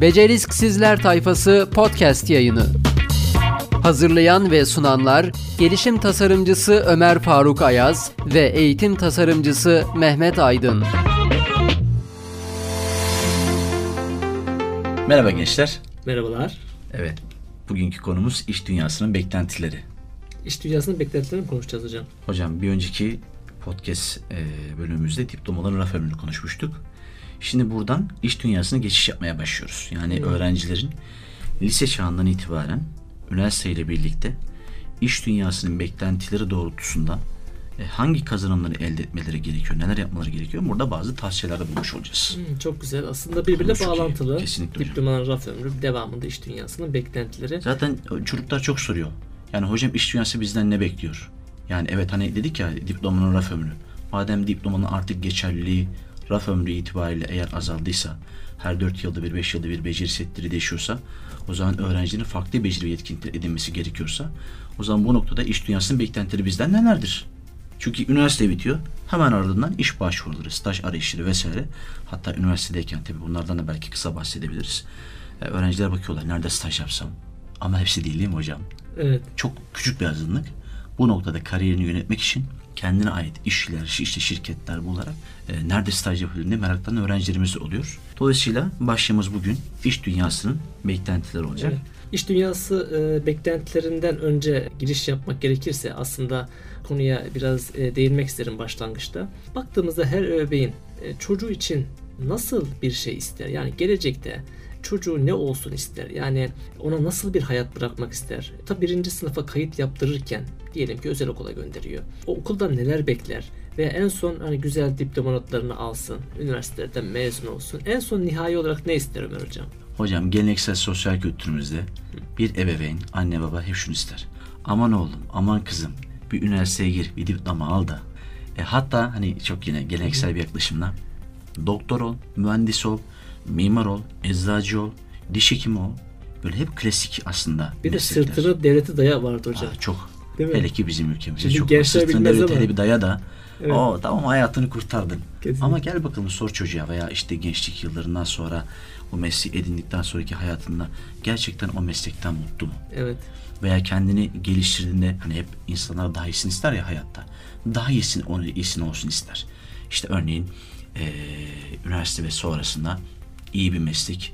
Becerisk Sizler Tayfası podcast yayını. Hazırlayan ve sunanlar gelişim tasarımcısı Ömer Faruk Ayaz ve eğitim tasarımcısı Mehmet Aydın. Merhaba gençler. Merhabalar. Evet, bugünkü konumuz iş dünyasının beklentileri. İş dünyasının beklentilerini konuşacağız hocam. Hocam bir önceki podcast bölümümüzde diplomaların raf ömrünü konuşmuştuk. Şimdi buradan iş dünyasına geçiş yapmaya başlıyoruz. Yani hmm. öğrencilerin lise çağından itibaren üniversiteyle birlikte iş dünyasının beklentileri doğrultusunda e, hangi kazanımları elde etmeleri gerekiyor, neler yapmaları gerekiyor? Burada bazı tavsiyelerde bulmuş olacağız. Hmm, çok güzel. Aslında birbirine Konuşuk bağlantılı. Kesinlikle Diplomanın raf ömrü, devamında iş dünyasının beklentileri. Zaten çocuklar çok soruyor. Yani hocam iş dünyası bizden ne bekliyor? Yani evet hani dedik ya diplomanın raf ömrü. Madem diplomanın artık geçerliliği raf ömrü itibariyle eğer azaldıysa, her 4 yılda bir, 5 yılda bir beceri setleri değişiyorsa, o zaman öğrencinin farklı beceri ve yetkinlikler edinmesi gerekiyorsa, o zaman bu noktada iş dünyasının beklentileri bizden nelerdir? Çünkü üniversite bitiyor. Hemen ardından iş başvuruları, staj arayışları vesaire. Hatta üniversitedeyken tabii bunlardan da belki kısa bahsedebiliriz. Ee, öğrenciler bakıyorlar nerede staj yapsam. Ama hepsi değil değil mi hocam? Evet. Çok küçük bir azınlık. Bu noktada kariyerini yönetmek için kendine ait işler, işte şirketler bularak e, nerede staj diye meraklanan öğrencilerimiz oluyor. Dolayısıyla başlığımız bugün iş dünyasının beklentileri olacak. Evet. İş dünyası e, beklentilerinden önce giriş yapmak gerekirse aslında konuya biraz e, değinmek isterim başlangıçta. Baktığımızda her öbeğin e, çocuğu için nasıl bir şey ister? Yani gelecekte çocuğu ne olsun ister? Yani ona nasıl bir hayat bırakmak ister? Tabi birinci sınıfa kayıt yaptırırken diyelim ki özel okula gönderiyor. O okuldan neler bekler? Ve en son hani güzel diploma notlarını alsın, üniversiteden mezun olsun. En son nihai olarak ne ister Ömer Hocam? Hocam geleneksel sosyal kültürümüzde bir ebeveyn, anne baba hep şunu ister. Aman oğlum, aman kızım bir üniversiteye gir, bir diploma al da. E, hatta hani çok yine geleneksel bir yaklaşımla doktor ol, mühendis ol, mimar ol, eczacı ol, diş hekimi ol. Böyle hep klasik aslında Bir meslekler. de sırtına devleti daya vardı hocam. Aa, çok. Değil mi? Hele ki bizim ülkemizde Şimdi çok. Gençler sırtına devleti hele bir daya da Evet. O tamam hayatını kurtardın. Kesinlikle. Ama gel bakalım sor çocuğa veya işte gençlik yıllarından sonra o mesleği edindikten sonraki hayatında gerçekten o meslekten mutlu mu? Evet. Veya kendini geliştirdiğinde hani hep insanlar daha iyisini ister ya hayatta. Daha iyisini, onu iyisini olsun ister. İşte örneğin e, üniversite ve sonrasında iyi bir meslek,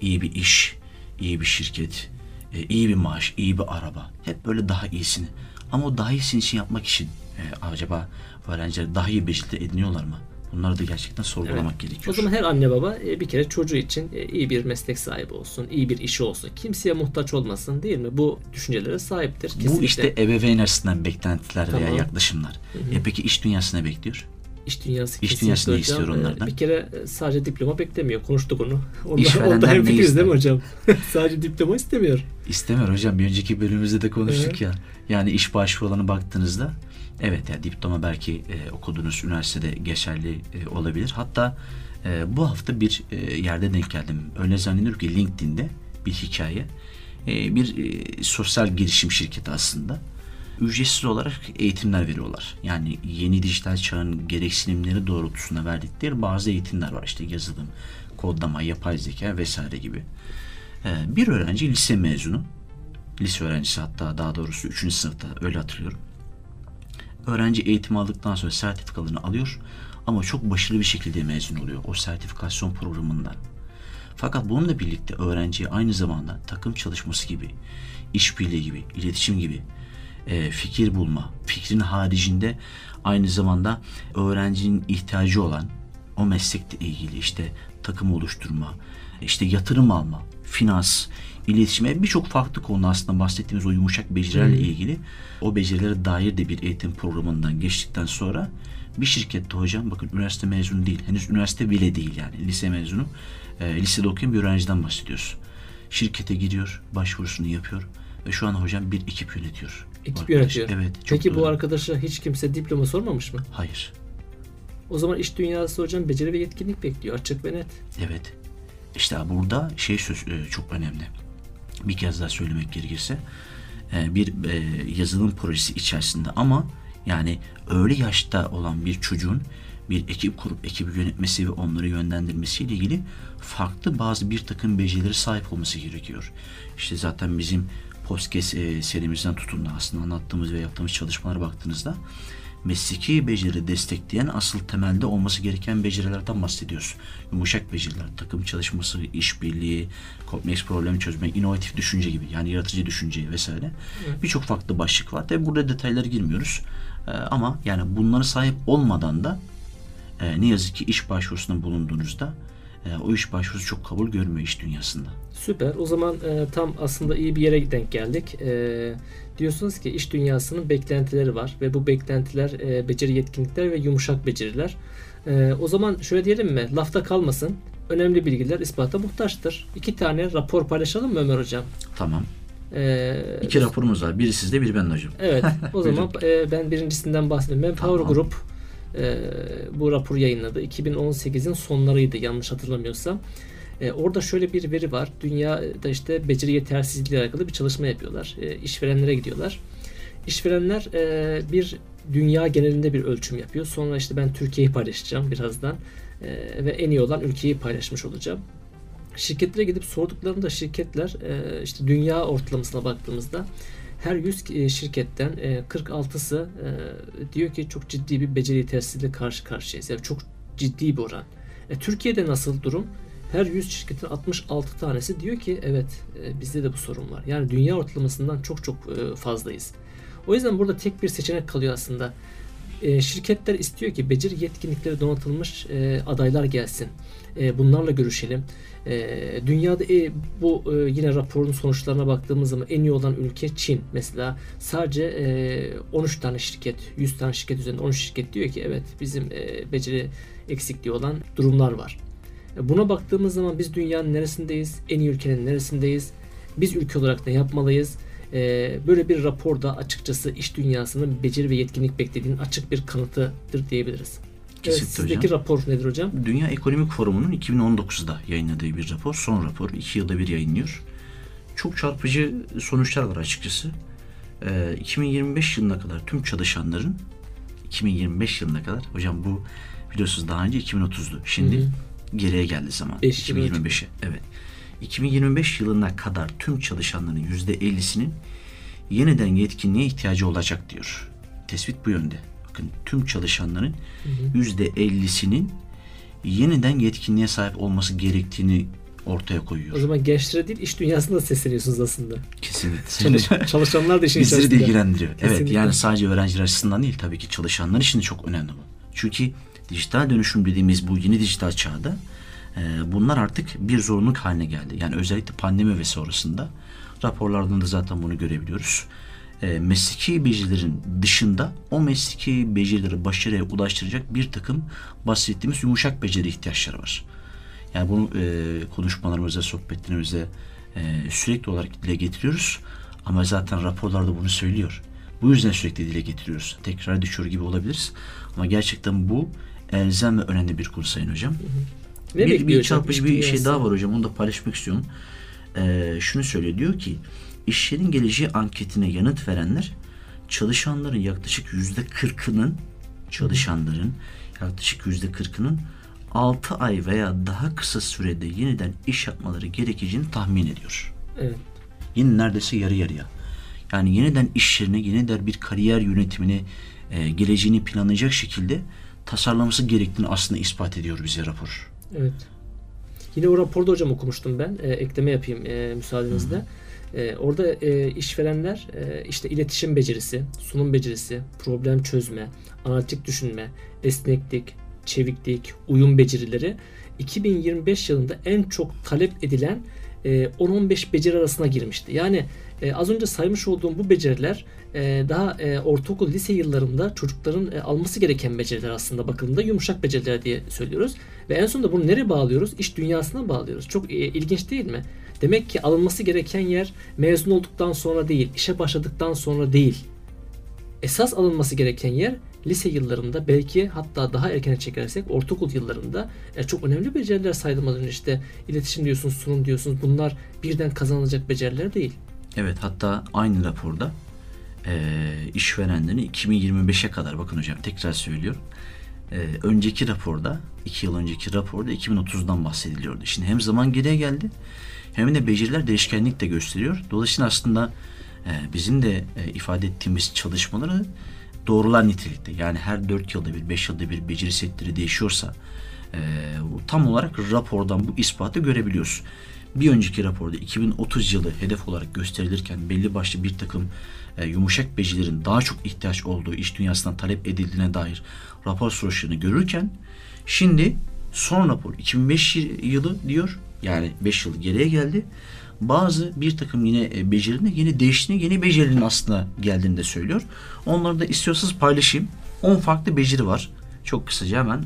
iyi bir iş, iyi bir şirket, e, iyi bir maaş, iyi bir araba. Hep böyle daha iyisini. Ama o daha iyisini için yapmak için e, acaba öğrenciler daha iyi beceri ediniyorlar mı? Bunları da gerçekten sorgulamak evet. gerekiyor. O zaman her anne baba e, bir kere çocuğu için e, iyi bir meslek sahibi olsun, iyi bir işi olsun, kimseye muhtaç olmasın değil mi? Bu düşüncelere sahiptir. Kesinlikle. Bu işte ebeveyn açısından beklentiler tamam. veya yaklaşımlar. Hı hı. E peki iş dünyasına bekliyor? İş dünyası İş dünyası ne istiyor onlardan? Bir kere e, sadece diploma beklemiyor. Konuştuk onu. Onda, İşverenler onda ne ister? değil mi hocam? sadece diploma istemiyor. İstemiyor hocam. Bir önceki bölümümüzde de konuştuk evet. ya. Yani iş başvurularına baktığınızda evet ya yani diploma belki e, okuduğunuz üniversitede geçerli e, olabilir. Hatta e, bu hafta bir e, yerde denk geldim. Öyle zannediyorum ki LinkedIn'de bir hikaye. E, bir e, sosyal girişim şirketi aslında ücretsiz olarak eğitimler veriyorlar. Yani yeni dijital çağın gereksinimleri doğrultusunda verdikleri bazı eğitimler var. İşte yazılım, kodlama, yapay zeka vesaire gibi. Ee, bir öğrenci lise mezunu, lise öğrencisi hatta daha doğrusu 3. sınıfta öyle hatırlıyorum. Öğrenci eğitim aldıktan sonra sertifikalarını alıyor ama çok başarılı bir şekilde mezun oluyor o sertifikasyon programından. Fakat bununla birlikte öğrenciye aynı zamanda takım çalışması gibi, işbirliği gibi, iletişim gibi e, fikir bulma, fikrin haricinde aynı zamanda öğrencinin ihtiyacı olan o meslekle ilgili işte takım oluşturma, işte yatırım alma, finans, iletişime birçok farklı konu aslında bahsettiğimiz o yumuşak becerilerle ilgili o becerilere dair de bir eğitim programından geçtikten sonra bir şirkette hocam bakın üniversite mezunu değil henüz üniversite bile değil yani lise mezunu e, lisede okuyan bir öğrenciden bahsediyoruz. Şirkete gidiyor başvurusunu yapıyor ve şu an hocam bir ekip yönetiyor. Ekip yönetiyor. Evet. Çok Peki doğru. bu arkadaşa hiç kimse diploma sormamış mı? Hayır. O zaman iş dünyası hocam beceri ve yetkinlik bekliyor açık ve net. Evet. İşte burada şey söz e, çok önemli. Bir kez daha söylemek gerekirse e, bir e, yazılım projesi içerisinde ama yani öyle yaşta olan bir çocuğun bir ekip kurup ekibi yönetmesi ve onları yönlendirmesiyle ilgili farklı bazı bir takım becerileri sahip olması gerekiyor. İşte zaten bizim podcast e, serimizden tutun da aslında anlattığımız ve yaptığımız çalışmalara baktığınızda mesleki beceri destekleyen asıl temelde olması gereken becerilerden bahsediyoruz. Yumuşak beceriler, takım çalışması, işbirliği, kompleks problem çözme, inovatif düşünce gibi yani yaratıcı düşünce vesaire. Birçok farklı başlık var. Tabi burada detaylara girmiyoruz. Ee, ama yani bunlara sahip olmadan da e, ne yazık ki iş başvurusunda bulunduğunuzda e, o iş başvurusu çok kabul görmüyor iş dünyasında. Süper. O zaman e, tam aslında iyi bir yere denk geldik. E, diyorsunuz ki iş dünyasının beklentileri var ve bu beklentiler e, beceri yetkinlikler ve yumuşak beceriler. E, o zaman şöyle diyelim mi? Lafta kalmasın. Önemli bilgiler ispata muhtaçtır. İki tane rapor paylaşalım mı Ömer Hocam? Tamam. E, İki raporumuz var. Biri sizde, biri bende hocam. Evet. O zaman e, ben birincisinden bahsedeyim. Ben Power Tamam. Group e, bu raporu yayınladı. 2018'in sonlarıydı yanlış hatırlamıyorsam. E, orada şöyle bir veri var. Dünyada işte beceri yetersizliği alakalı bir çalışma yapıyorlar. E, işverenlere gidiyorlar. İşverenler e, bir dünya genelinde bir ölçüm yapıyor. Sonra işte ben Türkiye'yi paylaşacağım birazdan. E, ve en iyi olan ülkeyi paylaşmış olacağım. Şirketlere gidip sorduklarında şirketler e, işte dünya ortalamasına baktığımızda her 100 ki- şirketten e, 46'sı e, diyor ki çok ciddi bir beceri yetersizliğiyle karşı karşıyayız. Yani çok ciddi bir oran. E, Türkiye'de nasıl durum? Her 100 şirketin 66 tanesi diyor ki evet e, bizde de bu sorun var. Yani dünya ortalamasından çok çok e, fazlayız. O yüzden burada tek bir seçenek kalıyor aslında. E, şirketler istiyor ki beceri yetkinlikleri donatılmış e, adaylar gelsin. E, bunlarla görüşelim. E, dünyada bu yine raporun sonuçlarına baktığımız zaman en iyi olan ülke Çin. Mesela sadece e, 13 tane şirket, 100 tane şirket üzerinde 13 şirket diyor ki evet bizim beceri eksikliği olan durumlar var. Buna baktığımız zaman biz dünyanın neresindeyiz? En iyi ülkenin neresindeyiz? Biz ülke olarak ne yapmalıyız? E, Böyle bir raporda açıkçası iş dünyasının beceri ve yetkinlik beklediğinin açık bir kanıtıdır diyebiliriz. Evet, Kesinlikle sizdeki hocam. rapor nedir hocam? Dünya Ekonomik Forumu'nun 2019'da yayınladığı bir rapor. Son rapor. iki yılda bir yayınlıyor. Çok çarpıcı sonuçlar var açıkçası. Ee, 2025 yılına kadar tüm çalışanların 2025 yılına kadar hocam bu biliyorsunuz daha önce 2030'du. Şimdi Hı hı. geriye geldi zaman. Beş yıl 2025'e. Evet. 2025 yılına kadar tüm çalışanların %50'sinin yeniden yetkinliğe ihtiyacı olacak diyor. Tespit bu yönde. Bakın tüm çalışanların %50'sinin yeniden yetkinliğe sahip olması gerektiğini ortaya O koyuyor. zaman gençlere değil iş dünyasında sesleniyorsunuz aslında. Kesinlikle. Çalış, çalışanlar da işin Bizleri de içerisinde. ilgilendiriyor. Evet Kesinlikle. yani sadece öğrenciler açısından değil tabii ki çalışanlar için de çok önemli bu. Çünkü dijital dönüşüm dediğimiz bu yeni dijital çağda bunlar artık bir zorunluluk haline geldi. Yani özellikle pandemi ve sonrasında raporlardan da zaten bunu görebiliyoruz. E, mesleki becerilerin dışında o mesleki becerileri başarıya ulaştıracak bir takım bahsettiğimiz yumuşak beceri ihtiyaçları var. Yani bunu e, konuşmalarımızda, sohbetlerimizde e, sürekli olarak dile getiriyoruz. Ama zaten raporlarda bunu söylüyor. Bu yüzden sürekli dile getiriyoruz. Tekrar düşüyor gibi olabiliriz. Ama gerçekten bu elzem ve önemli bir konu Sayın Hocam. Ne bir, bir çarpıcı bir şey daha var hocam. Onu da paylaşmak istiyorum. Ee, şunu söylüyor. Diyor ki işlerin geleceği anketine yanıt verenler çalışanların yaklaşık yüzde kırkının çalışanların yaklaşık yüzde kırkının 6 ay veya daha kısa sürede yeniden iş yapmaları gerekeceğini tahmin ediyor. Evet. Yine neredeyse yarı yarıya. Yani yeniden iş yerine, yeniden bir kariyer yönetimine e, geleceğini planlayacak şekilde tasarlaması gerektiğini aslında ispat ediyor bize rapor. Evet. Yine o raporda hocam okumuştum ben. E, ekleme yapayım e, müsaadenizle. E, orada e, işverenler e, işte iletişim becerisi, sunum becerisi, problem çözme, analitik düşünme, esneklik, çeviklik, uyum becerileri 2025 yılında en çok talep edilen e, 10-15 beceri arasına girmişti. Yani e, az önce saymış olduğum bu beceriler e, daha e, ortaokul, lise yıllarında çocukların e, alması gereken beceriler aslında bakıldığında yumuşak beceriler diye söylüyoruz. Ve en sonunda bunu nereye bağlıyoruz? İş dünyasına bağlıyoruz. Çok e, ilginç değil mi? Demek ki alınması gereken yer mezun olduktan sonra değil, işe başladıktan sonra değil. Esas alınması gereken yer lise yıllarında belki hatta daha erkene çekersek ortaokul yıllarında e, çok önemli beceriler saydım az önce işte iletişim diyorsunuz, sunum diyorsunuz. Bunlar birden kazanılacak beceriler değil. Evet hatta aynı raporda e, işverenlerin 2025'e kadar bakın hocam tekrar söylüyorum e, önceki raporda, iki yıl önceki raporda 2030'dan bahsediliyordu. Şimdi hem zaman geriye geldi hem de beceriler değişkenlik de gösteriyor. Dolayısıyla aslında e, bizim de e, ifade ettiğimiz çalışmaları doğrular nitelikte. Yani her 4 yılda bir, 5 yılda bir beceri setleri değişiyorsa e, tam olarak rapordan bu ispatı görebiliyoruz. Bir önceki raporda 2030 yılı hedef olarak gösterilirken belli başlı bir takım e, yumuşak becerilerin daha çok ihtiyaç olduğu iş dünyasından talep edildiğine dair rapor sonuçlarını görürken şimdi son rapor 2005 yılı diyor yani 5 yıl geriye geldi. Bazı bir takım yine e, becerilerinde yeni değiştiğini, yeni becerilerin aslında geldiğini de söylüyor. Onları da istiyorsanız paylaşayım. 10 farklı beceri var. Çok kısaca hemen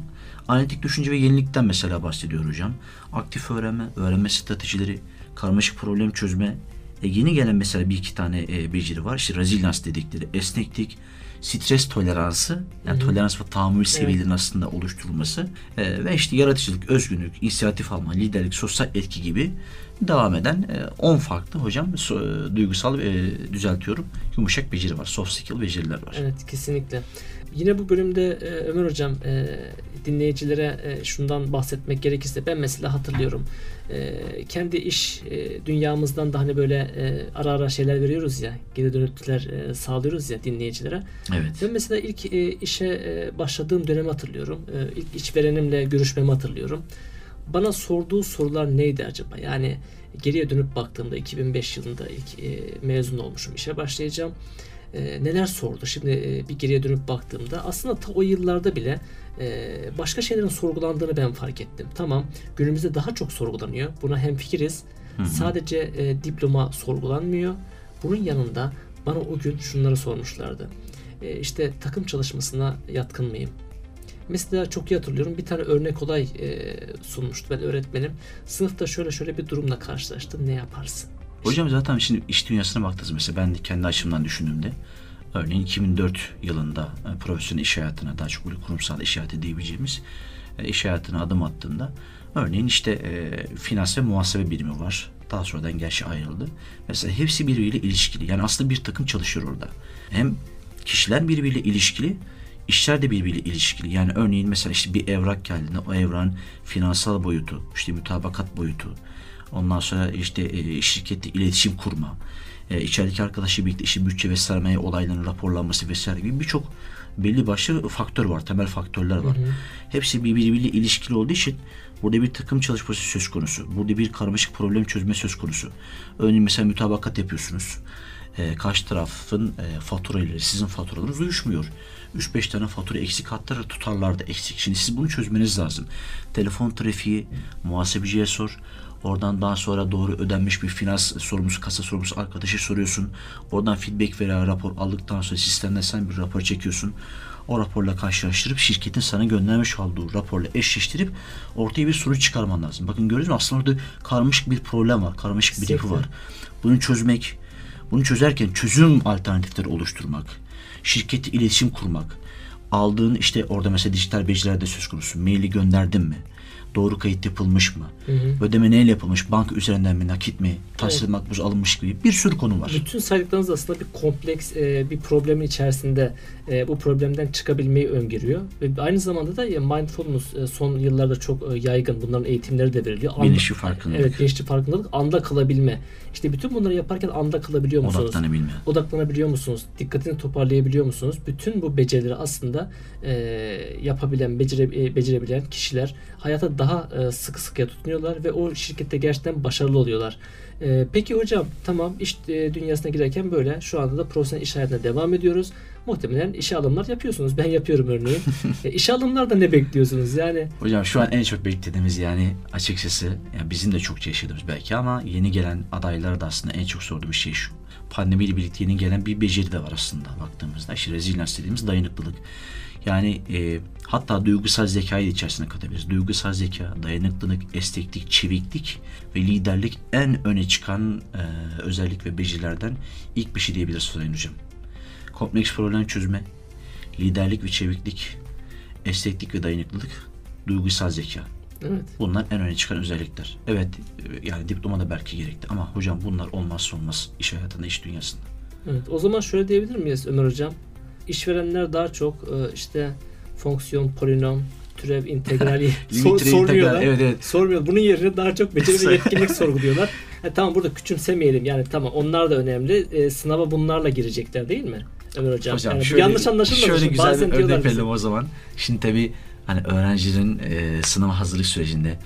Analitik düşünce ve yenilikten mesela bahsediyor hocam. Aktif öğrenme, öğrenme stratejileri, karmaşık problem çözme. E yeni gelen mesela bir iki tane e, beceri var. İşte resilience dedikleri, esneklik, stres toleransı, yani Hı-hı. tolerans ve tahammül seviyelerinin evet. aslında oluşturulması e, ve işte yaratıcılık, özgünlük, inisiyatif alma, liderlik, sosyal etki gibi devam eden 10 e, farklı hocam e, duygusal e, düzeltiyorum yumuşak beceri var. Soft skill beceriler var. Evet kesinlikle. Yine bu bölümde Ömer hocam dinleyicilere şundan bahsetmek gerekirse ben mesela hatırlıyorum kendi iş dünyamızdan da hani böyle ara ara şeyler veriyoruz ya geri dönütler sağlıyoruz ya dinleyicilere. Evet. Ben mesela ilk işe başladığım dönemi hatırlıyorum. İlk işverenimle görüşmemi hatırlıyorum. Bana sorduğu sorular neydi acaba? Yani geriye dönüp baktığımda 2005 yılında ilk e, mezun olmuşum işe başlayacağım e, neler sordu. Şimdi e, bir geriye dönüp baktığımda aslında ta o yıllarda bile e, başka şeylerin sorgulandığını ben fark ettim. Tamam günümüzde daha çok sorgulanıyor. Buna hem fikiriz. Sadece e, diploma sorgulanmıyor. Bunun yanında bana o gün şunları sormuşlardı. E, işte takım çalışmasına yatkın mıyım? Mesela çok iyi hatırlıyorum bir tane örnek olay e, sunmuştu ben öğretmenim. Sınıfta şöyle şöyle bir durumla karşılaştım ne yaparsın? Hocam zaten şimdi iş dünyasına baktınız mesela ben kendi açımdan düşündüğümde örneğin 2004 yılında e, profesyonel iş hayatına daha çok böyle kurumsal iş hayatı diyebileceğimiz e, iş hayatına adım attığında örneğin işte e, finans ve muhasebe birimi var. Daha sonradan gerçi ayrıldı. Mesela hepsi birbiriyle ilişkili. Yani aslında bir takım çalışıyor orada. Hem kişiler birbiriyle ilişkili, işler de birbiriyle ilişkili. Yani örneğin mesela işte bir evrak geldiğinde o evran finansal boyutu, işte mütabakat boyutu, Ondan sonra işte e, şirkette iletişim kurma, e, içerideki arkadaşı birlikte işi bütçe ve sermaye olaylarının raporlanması vesaire gibi birçok belli başlı faktör var, temel faktörler var. Hı hı. Hepsi birbiriyle ilişkili olduğu için burada bir takım çalışması söz konusu. Burada bir karmaşık problem çözme söz konusu. Örneğin mesela mütabakat yapıyorsunuz. E, karşı tarafın e, faturaları, sizin faturalarınız uyuşmuyor. 3-5 tane fatura eksik hatta tutarlar da eksik. Şimdi siz bunu çözmeniz lazım. Telefon trafiği, muhasebeciye sor. Oradan daha sonra doğru ödenmiş bir finans sorumlusu, kasa sorumlusu arkadaşı soruyorsun. Oradan feedback veya rapor aldıktan sonra sistemden sen bir rapor çekiyorsun. O raporla karşılaştırıp şirketin sana göndermiş olduğu raporla eşleştirip ortaya bir sonuç çıkarman lazım. Bakın görüyoruz mu aslında orada karmaşık bir problem var, karmaşık bir yapı var. Bunu çözmek, bunu çözerken çözüm alternatifleri oluşturmak, şirketi iletişim kurmak, aldığın işte orada mesela dijital beceriler söz konusu. Maili gönderdin mi? Doğru kayıt yapılmış mı? Hı hı. Ödeme neyle yapılmış? Banka üzerinden mi, nakit mi? Tahsil evet. makbuz alınmış gibi bir sürü konu var. Bütün saydıklarınız aslında bir kompleks e, bir problemin içerisinde e, bu problemden çıkabilmeyi öngörüyor. Ve aynı zamanda da mindfulness e, son yıllarda çok e, yaygın. Bunların eğitimleri de veriliyor. Anda, bilinçli farkındalık. Evet bilinçli farkındalık. Anda kalabilme. İşte bütün bunları yaparken anda kalabiliyor musunuz? Odaklanabilme. Odaklanabiliyor musunuz? Dikkatini toparlayabiliyor musunuz? Bütün bu becerileri aslında e, yapabilen, becere, e, becerebilen kişiler hayata daha e, sıkı sıkıya tutunuyorlar ve o şirkette gerçekten başarılı oluyorlar. E, peki hocam tamam iş e, dünyasına girerken böyle şu anda da profesyonel iş hayatına devam ediyoruz. Muhtemelen işe alımlar yapıyorsunuz. Ben yapıyorum örneğin. e, işe alımlarda ne bekliyorsunuz yani? Hocam şu an en çok beklediğimiz yani açıkçası yani bizim de çok yaşadığımız belki ama yeni gelen adaylara da aslında en çok sorduğumuz şey şu. Pandemiyle birlikte yeni gelen bir beceri de var aslında baktığımızda. İşte resilience dediğimiz dayanıklılık. Yani e, hatta duygusal zekayı içerisine katabiliriz. Duygusal zeka, dayanıklılık, esneklik, çeviklik ve liderlik en öne çıkan e, özellik ve becerilerden ilk bir şey diyebiliriz Sayın Hocam. Kompleks problem çözme, liderlik ve çeviklik, esneklik ve dayanıklılık, duygusal zeka. Evet. Bunlar en öne çıkan özellikler. Evet yani diploma da belki gerekti ama hocam bunlar olmazsa olmaz iş hayatında, iş dünyasında. Evet. O zaman şöyle diyebilir miyiz Ömer Hocam? İşverenler daha çok e, işte fonksiyon, polinom, türev, integral Limit sor, türev, sormuyorlar. integral, evet, evet. Sormuyor. Bunun yerine daha çok beceri ve yetkinlik sorguluyorlar. Ha, tamam burada küçümsemeyelim. Yani tamam onlar da önemli. E, sınava bunlarla girecekler değil mi? Ömer Hocam. Hocam yani şöyle, yanlış anlaşılmasın. Şöyle güzel Bazen bir örnek verelim o zaman. Şimdi tabii hani öğrencilerin e, sınav hazırlık sürecinde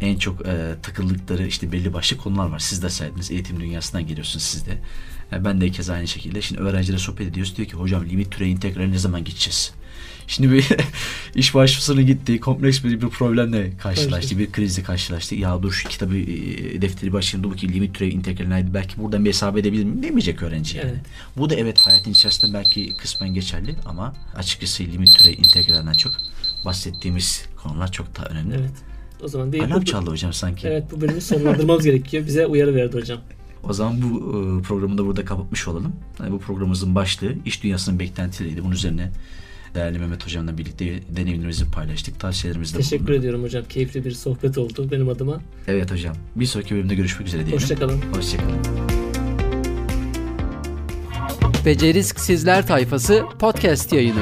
en çok e, takıldıkları işte belli başlı konular var. Siz de saydınız eğitim dünyasından geliyorsunuz siz de. E, ben de kez aynı şekilde. Şimdi öğrencilere sohbet ediyoruz. Diyor ki hocam limit türe integrali ne zaman gideceğiz? Şimdi bir iş başvurusuna gitti. Kompleks bir, bir problemle karşılaştı. Bir krizle karşılaştı. Ya dur şu kitabı e, defteri başında bu ki limit türev integrali neydi? Belki buradan bir hesap edebilir miyim? Demeyecek öğrenci yani. Evet. Bu da evet hayatın içerisinde belki kısmen geçerli ama açıkçası limit türev integralinden çok bahsettiğimiz konular çok daha önemli. Evet. O zaman değil. Alarm bu- çaldı hocam sanki. Evet bu bölümü sonlandırmamız gerekiyor. Bize uyarı verdi hocam. O zaman bu e, programı da burada kapatmış olalım. Yani bu programımızın başlığı iş dünyasının beklentileriydi. Bunun üzerine değerli Mehmet hocamla birlikte deneyimlerimizi paylaştık. Tavsiyelerimizi de Teşekkür bulunduk. ediyorum hocam. Keyifli bir sohbet oldu benim adıma. Evet hocam. Bir sonraki bölümde görüşmek üzere diyelim. Hoşçakalın. Hoşçakalın. Becerisk Sizler tayfası podcast yayını.